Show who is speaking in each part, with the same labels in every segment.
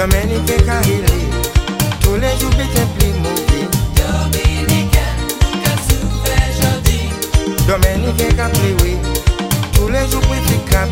Speaker 1: Domenica hili Tous les jours étaient plus mauvais
Speaker 2: Dominicaine, qu'à souffert
Speaker 1: aujourd'hui Domenica plus oui. Tous les jours plus qu'à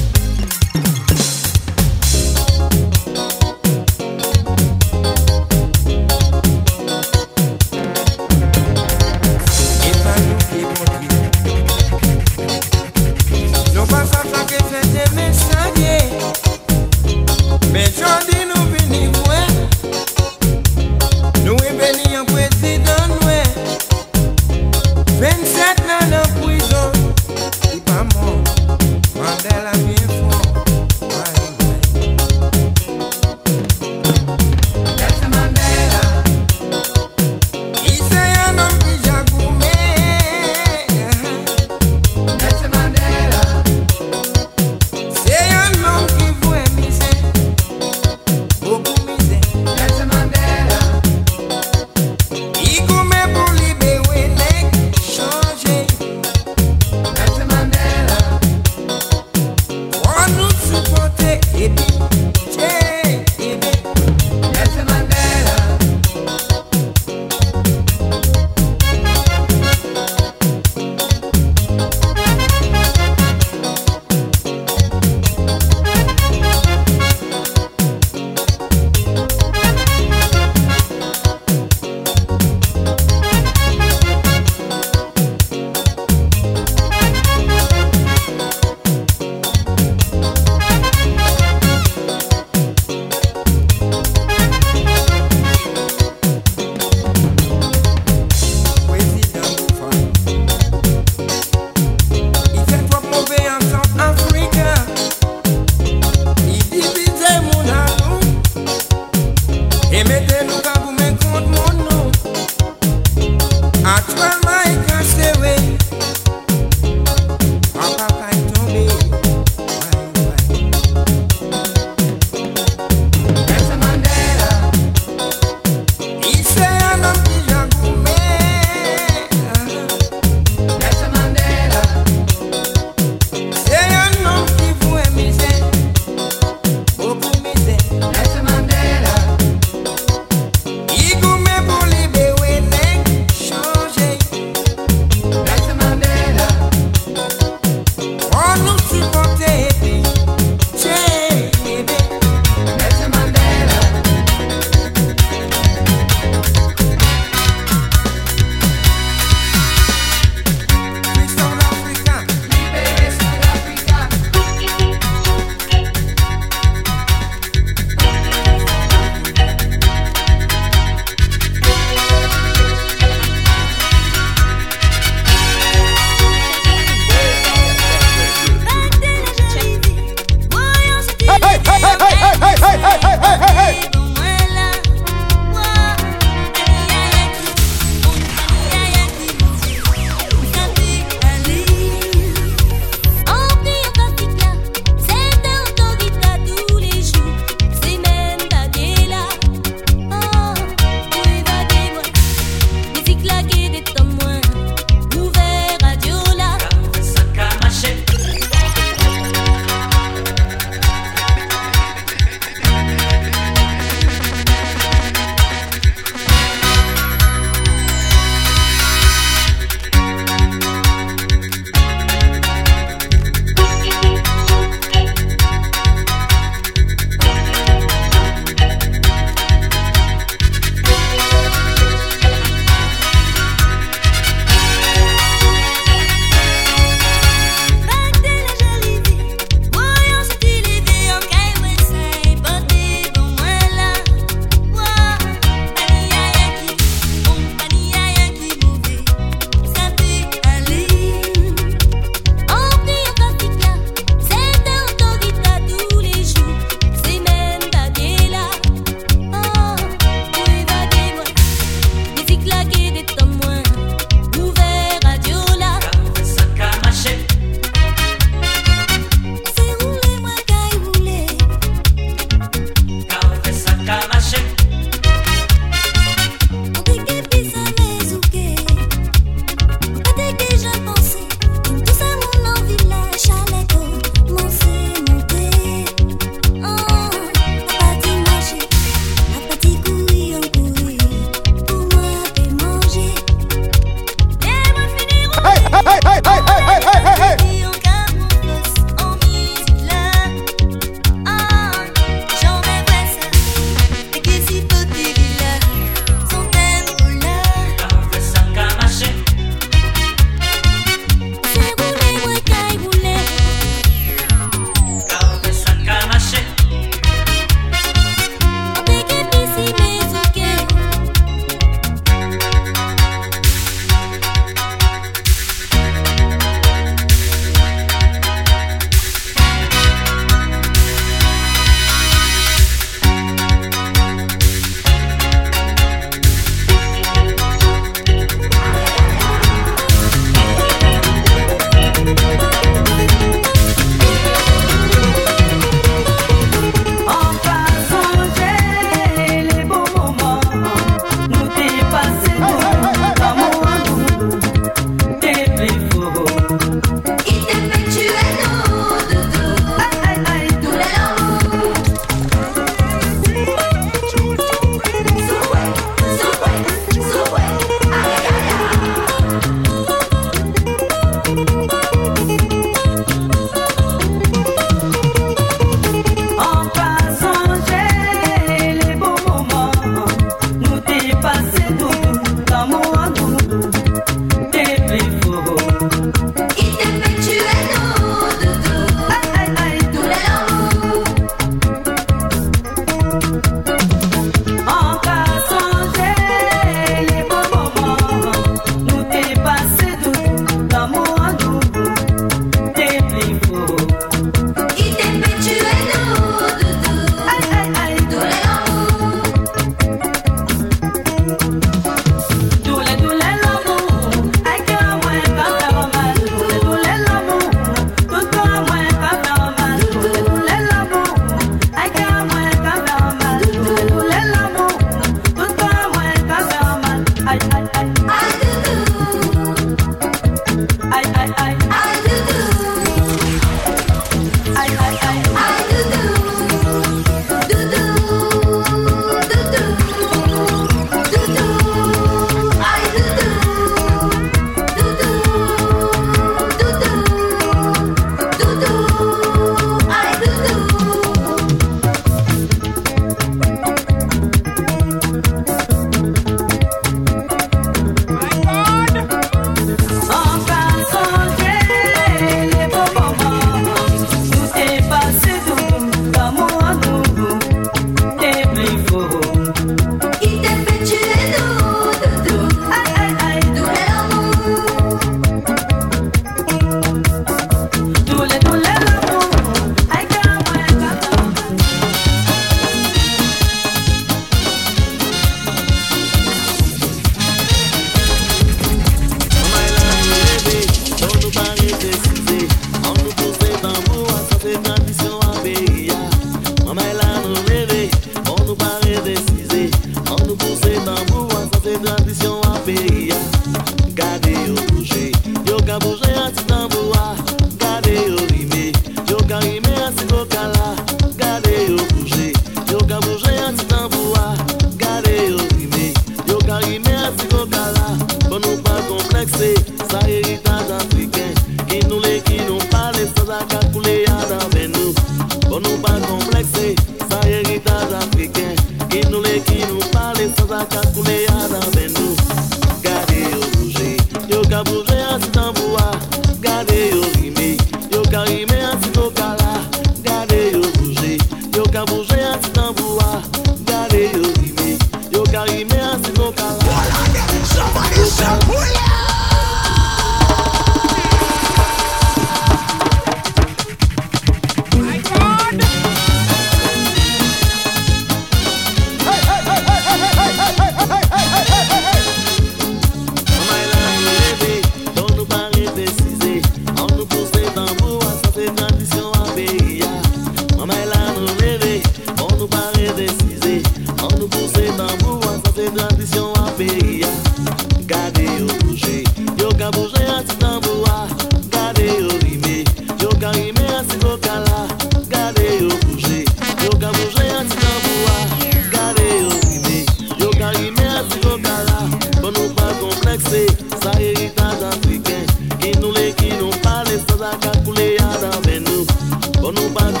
Speaker 3: Cuba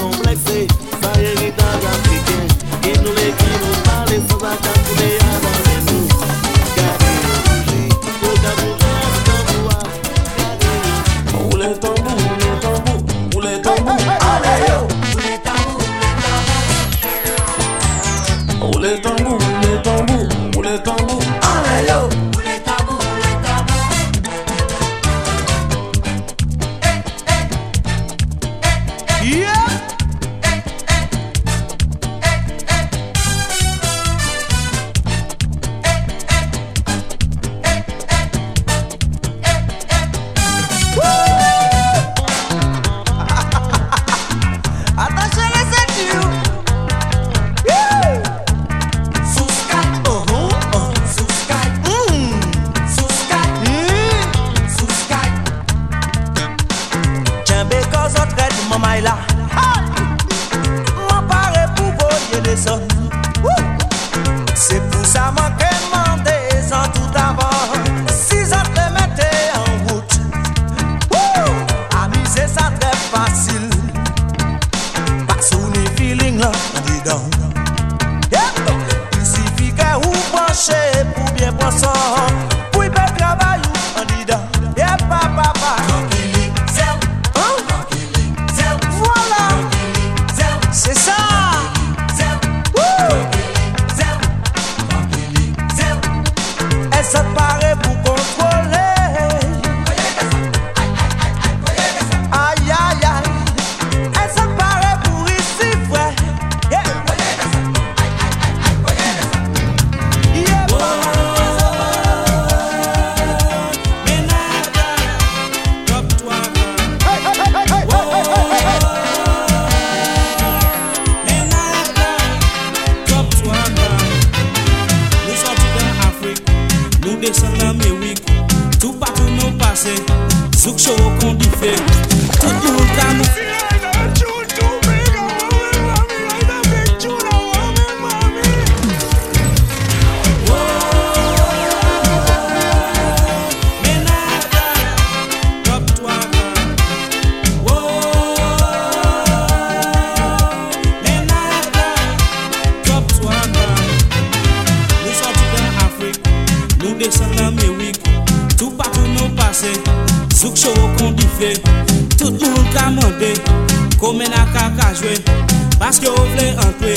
Speaker 3: paske ou vle ankwe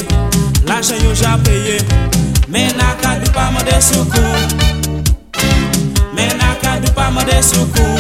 Speaker 3: La jen yo ja peye. Men akadou pa mande soukou. Men akadou pa mande soukou.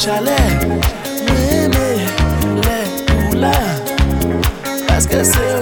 Speaker 4: chale Mwen eme le pou la Paske se
Speaker 5: yo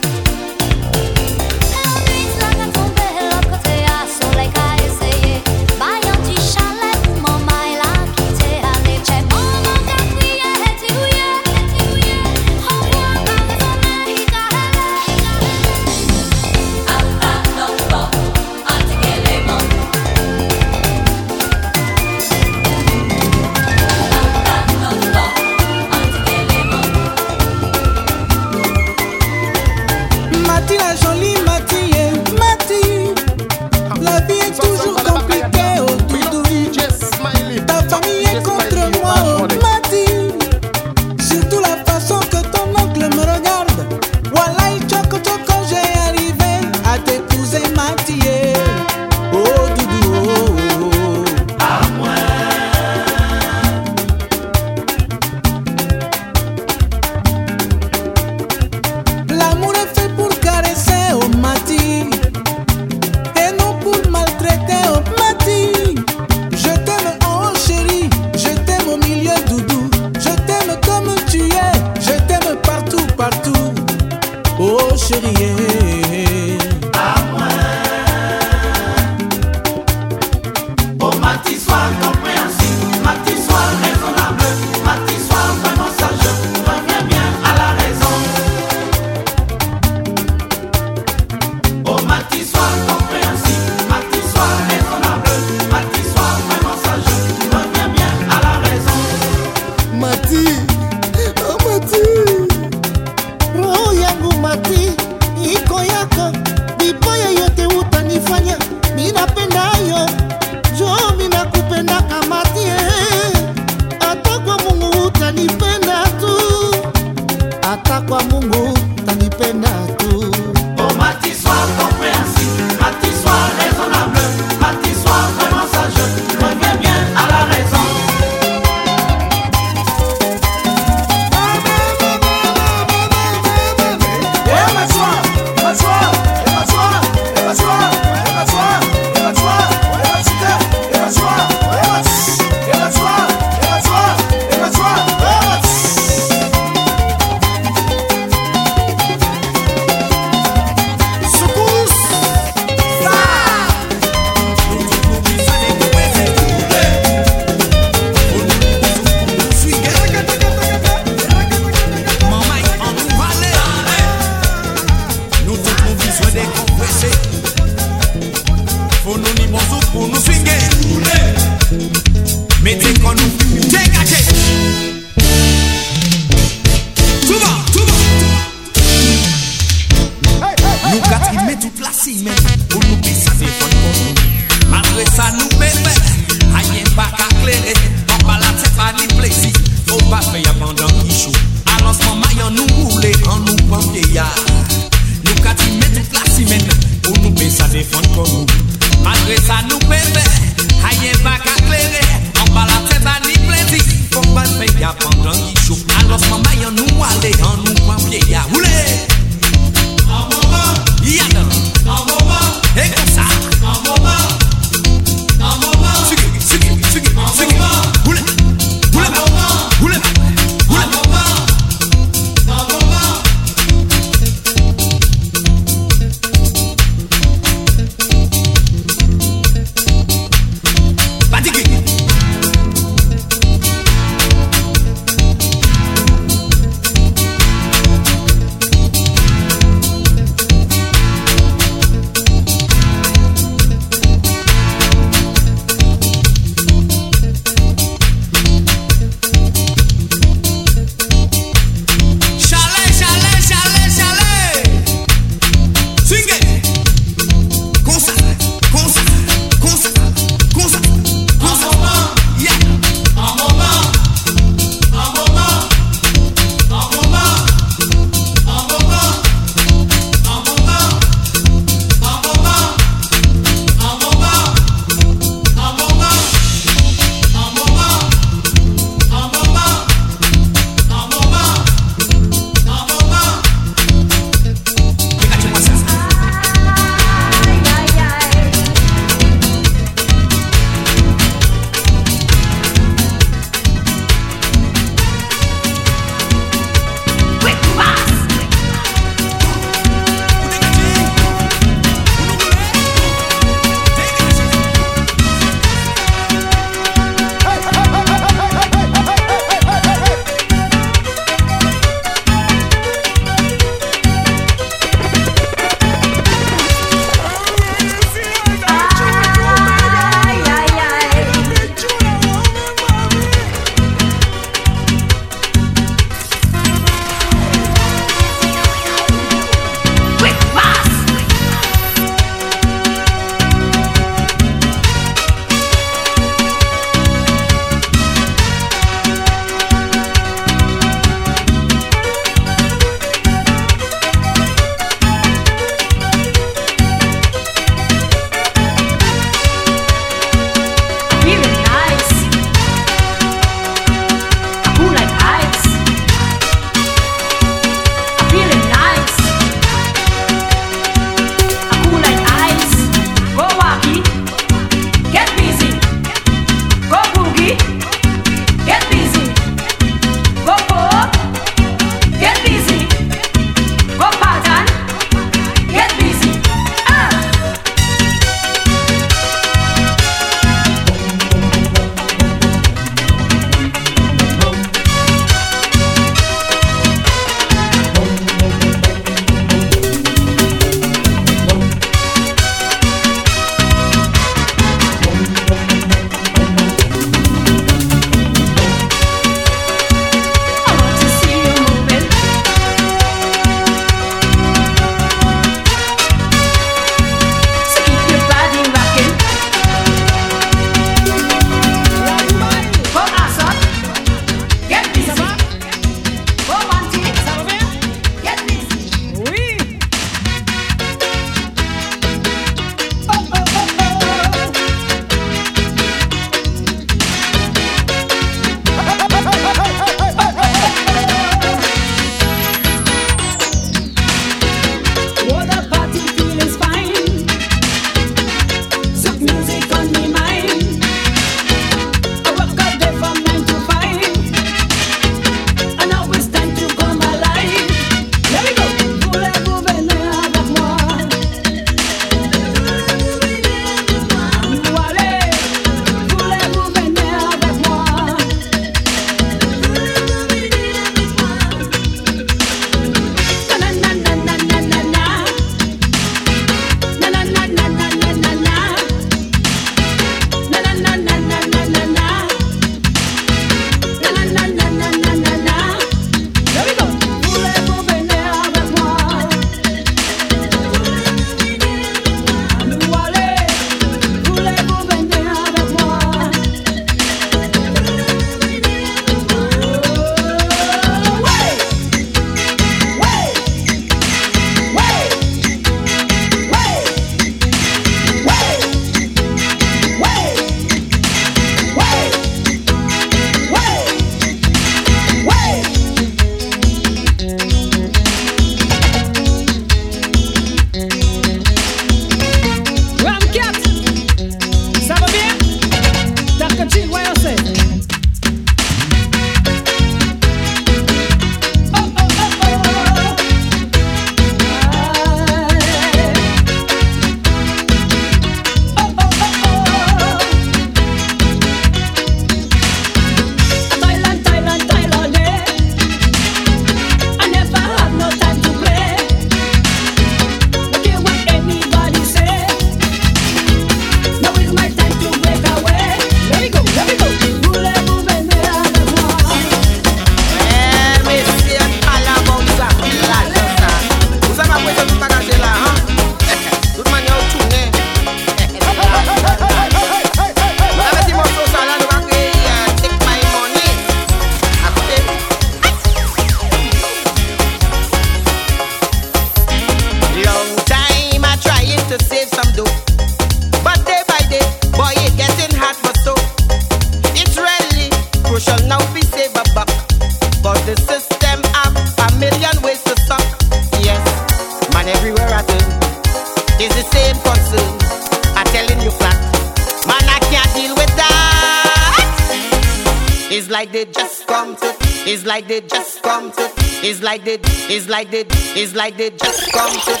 Speaker 5: It's like they just come to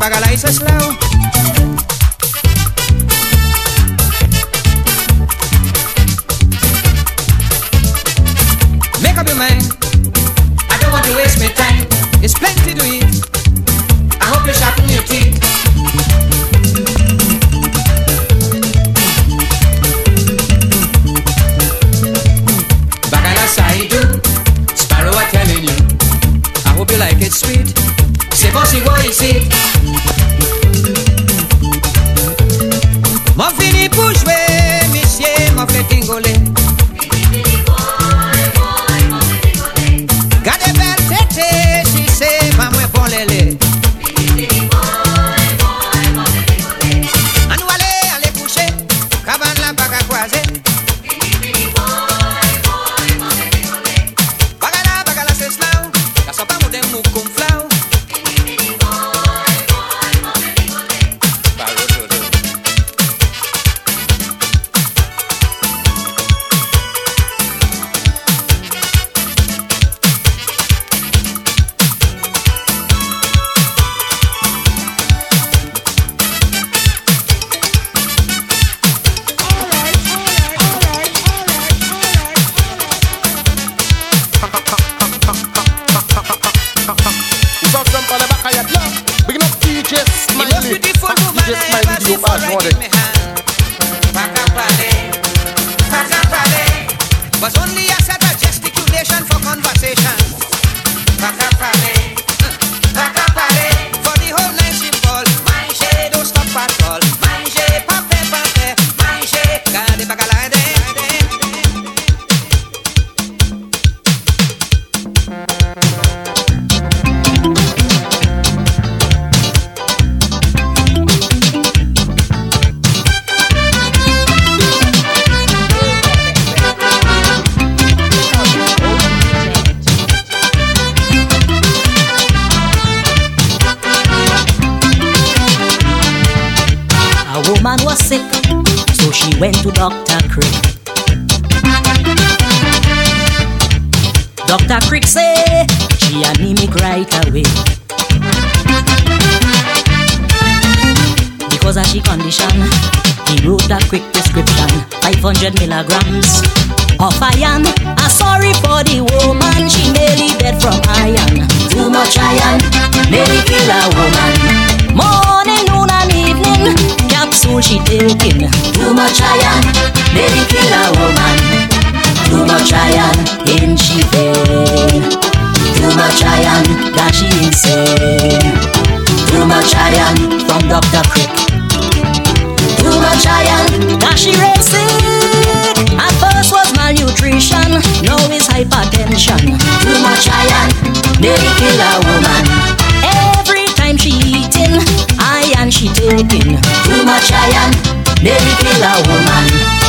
Speaker 1: Bagala
Speaker 6: y
Speaker 1: Ceslao woman was
Speaker 7: sick, so she went to Dr. Crick. Dr. Crick say she anemic right away. Because of she condition, he wrote a quick prescription, 500 milligrams of iron. I'm sorry for the woman, she nearly dead from iron. Too much iron, nearly kill a woman. More fool she taking. Too much iron, baby kill a woman. Too much iron in she vein. Too much iron that she insane. Too much iron from Dr. Crick. Too much iron that she ran sick. At first was malnutrition, now is hypertension. Too much iron, baby kill a woman she taking. Too much iron, nearly kill a woman.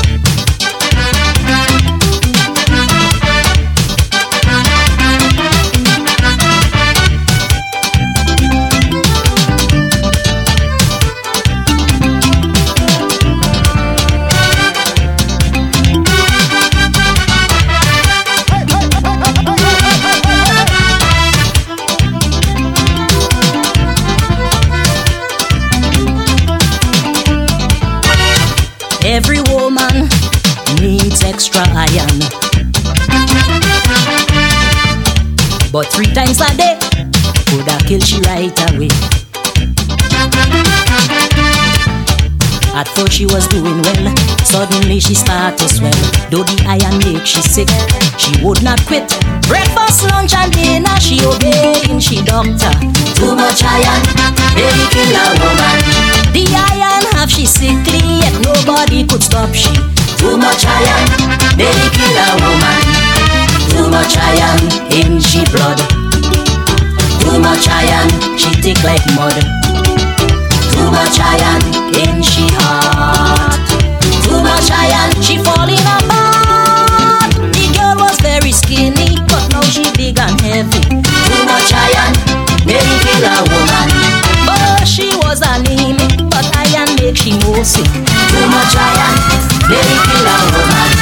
Speaker 7: Three times a day could have kill she right away. At first she was doing well, suddenly she start to swell. Though the iron make she sick, she would not quit. Breakfast, lunch and dinner she obeying she doctor. Too much iron, really kill a woman. The iron have she sickly, yet nobody could stop she. Too much iron, really kill a woman. Too much iron in she blood. Too much iron, she thick like mud. Too much iron in she heart. Too much iron, she falling apart. The girl was very skinny, but now she big and heavy. Too much iron, nearly kill a woman. But she was anemic, but iron make she more sick. Too much iron, nearly kill a woman.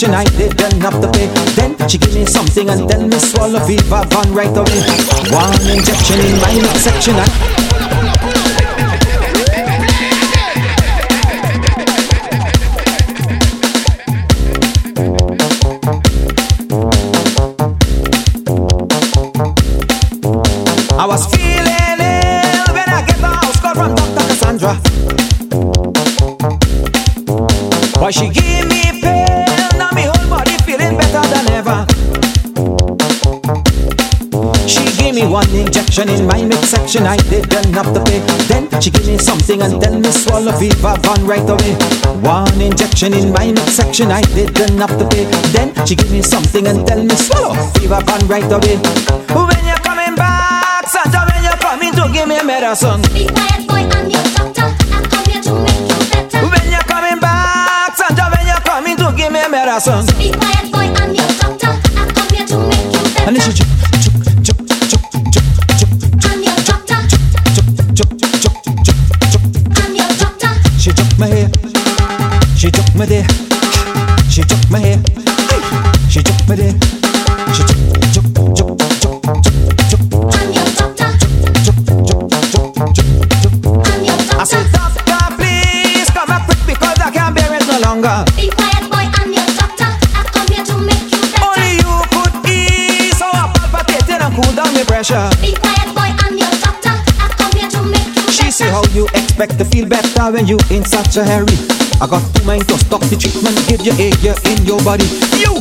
Speaker 8: kitchen, I didn't have to pay. Then she give me something and then me swallow Viva Van right away. One injection in my midsection, I section in my midsection. I didn't have to pay. Then she give me something and tell me swallow Viva Van right away. One injection in my midsection. I didn't have to pay. Then she give me something and tell me swallow Viva Van right away. When you're coming back, Santa, when you're coming to give me medicine.
Speaker 9: Be quiet, boy, I'm your doctor. I come here to make you better.
Speaker 8: When you're coming back, Santa, when you're coming to give me medicine.
Speaker 9: Be quiet, boy, I'm your doctor. I come here to make you better.
Speaker 8: expect to feel better when you in such a hurry. I got two men to stop the treatment, give you a year in
Speaker 5: your body. You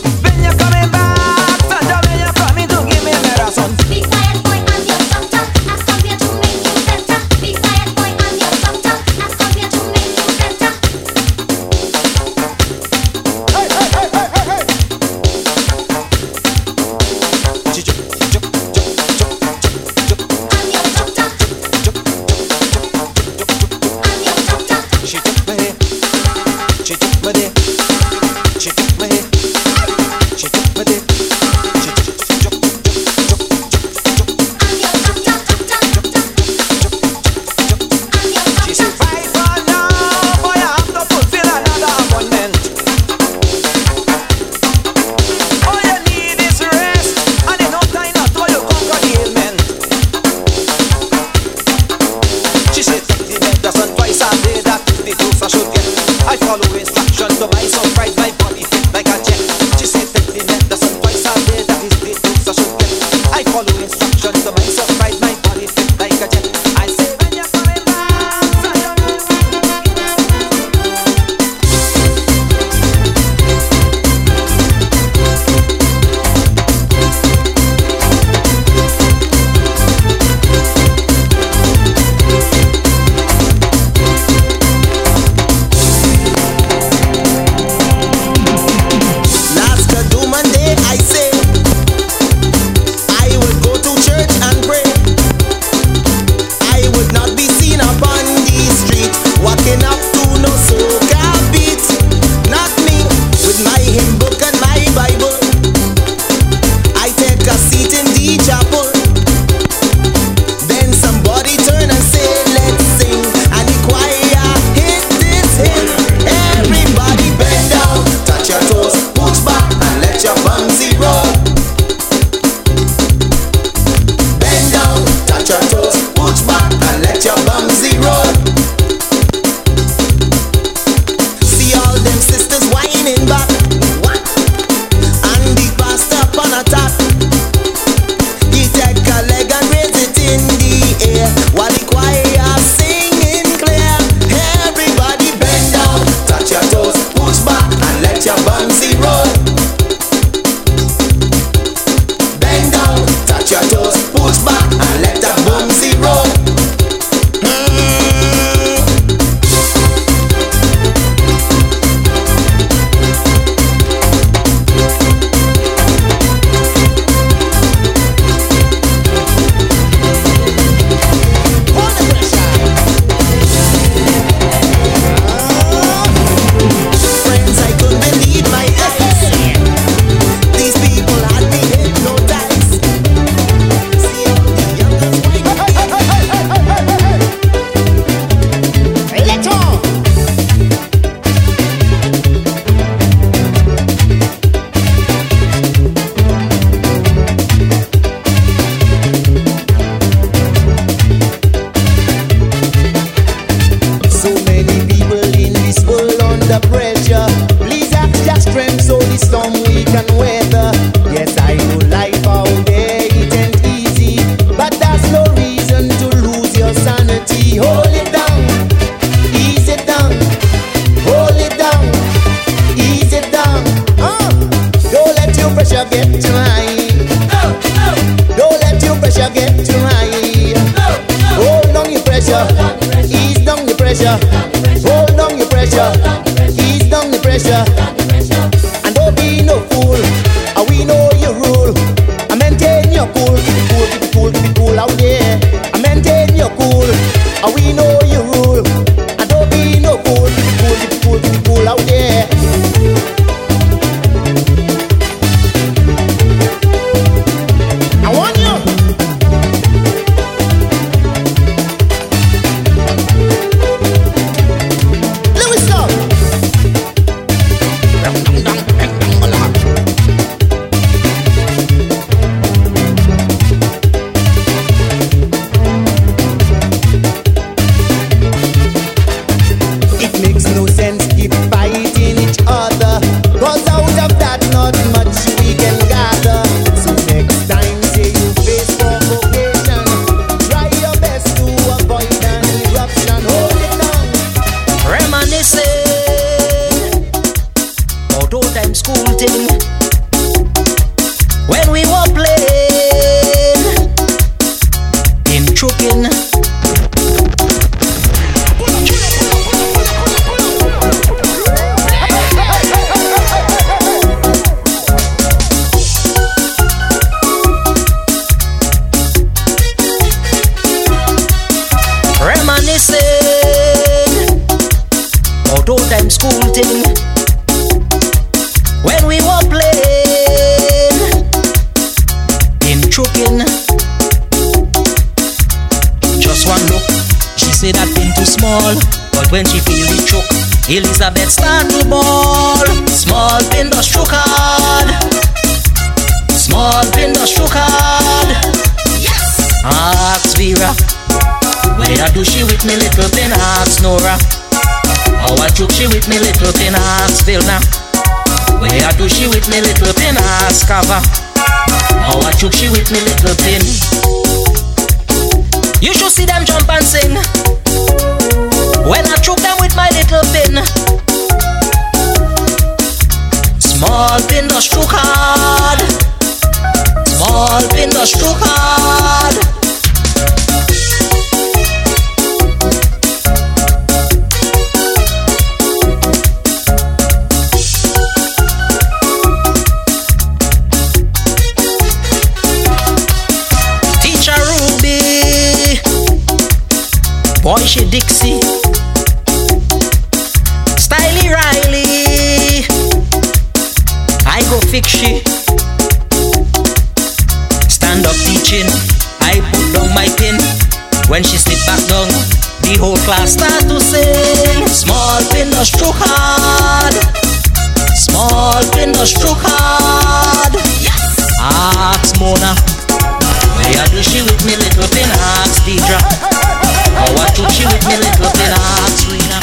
Speaker 10: when we Elizabeth start to ball. Small pin the stroke hard, small pin the stroke hard. Yes. Ask Vera, where do she with me little pin? Ask Nora. How I took she with me little pin? Ask Vilna. Where do she with me little pin? Ask Kava. How I took she with me little pin? You should see them jump and sing when I choke them with my little pin. Small stroke hard. Small stroke hard. Teacher Ruby, boy she Dixie, fix she. Stand up teaching, I put down my pin. When she sit back down, the whole class start to sing. Small pin the stroke hard, small pin the stroke hard. Yes. Ask Mona. Where do she with me little pin ask Deidre? How I took she with me little pin ask Rena?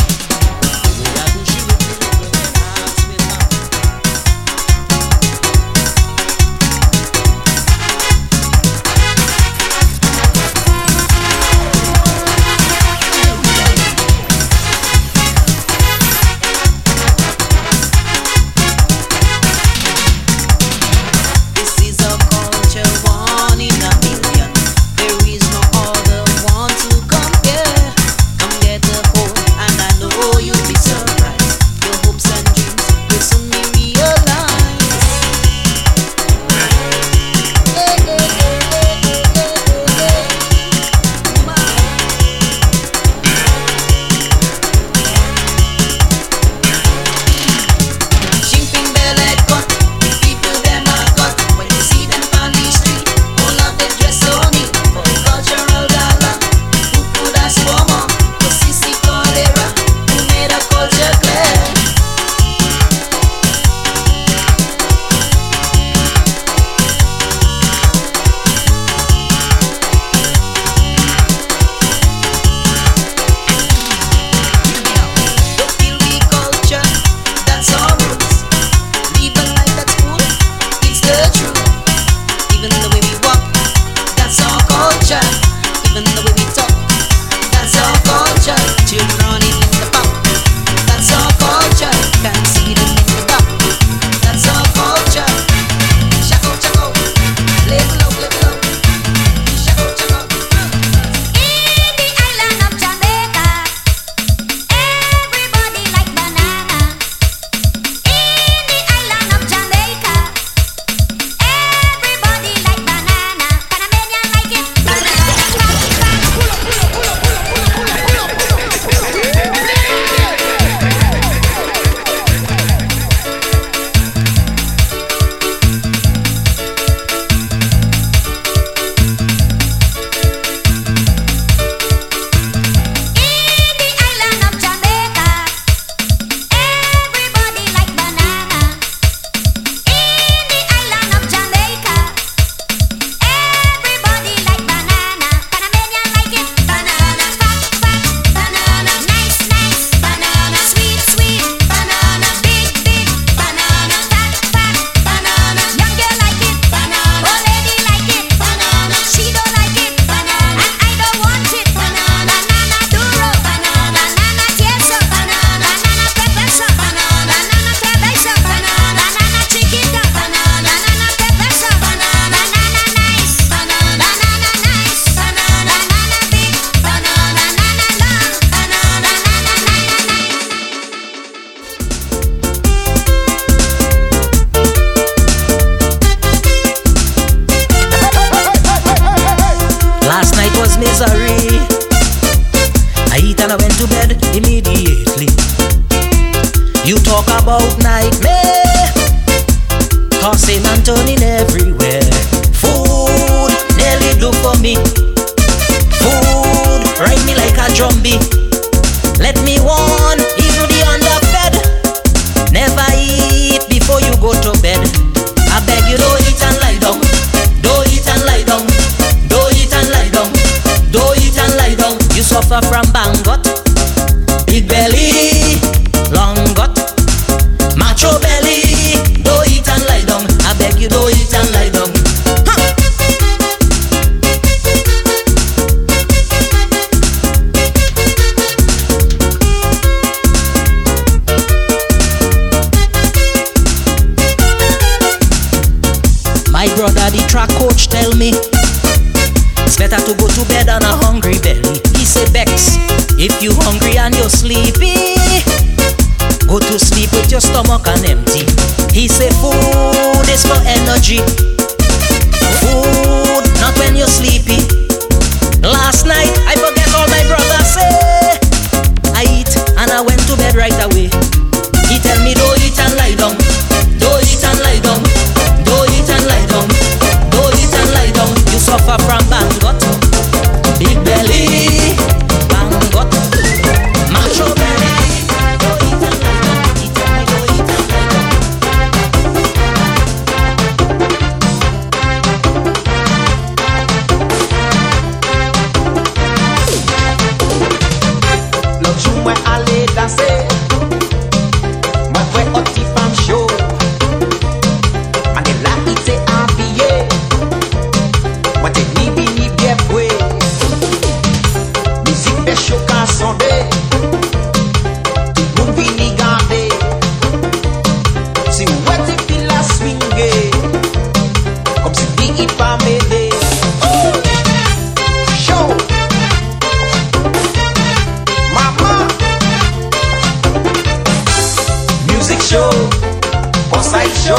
Speaker 10: show,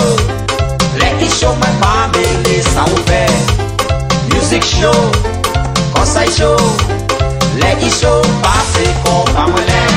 Speaker 10: me
Speaker 11: show, my
Speaker 5: má this um. Music show, coça show, reggae show,
Speaker 12: passe com a
Speaker 13: mulher.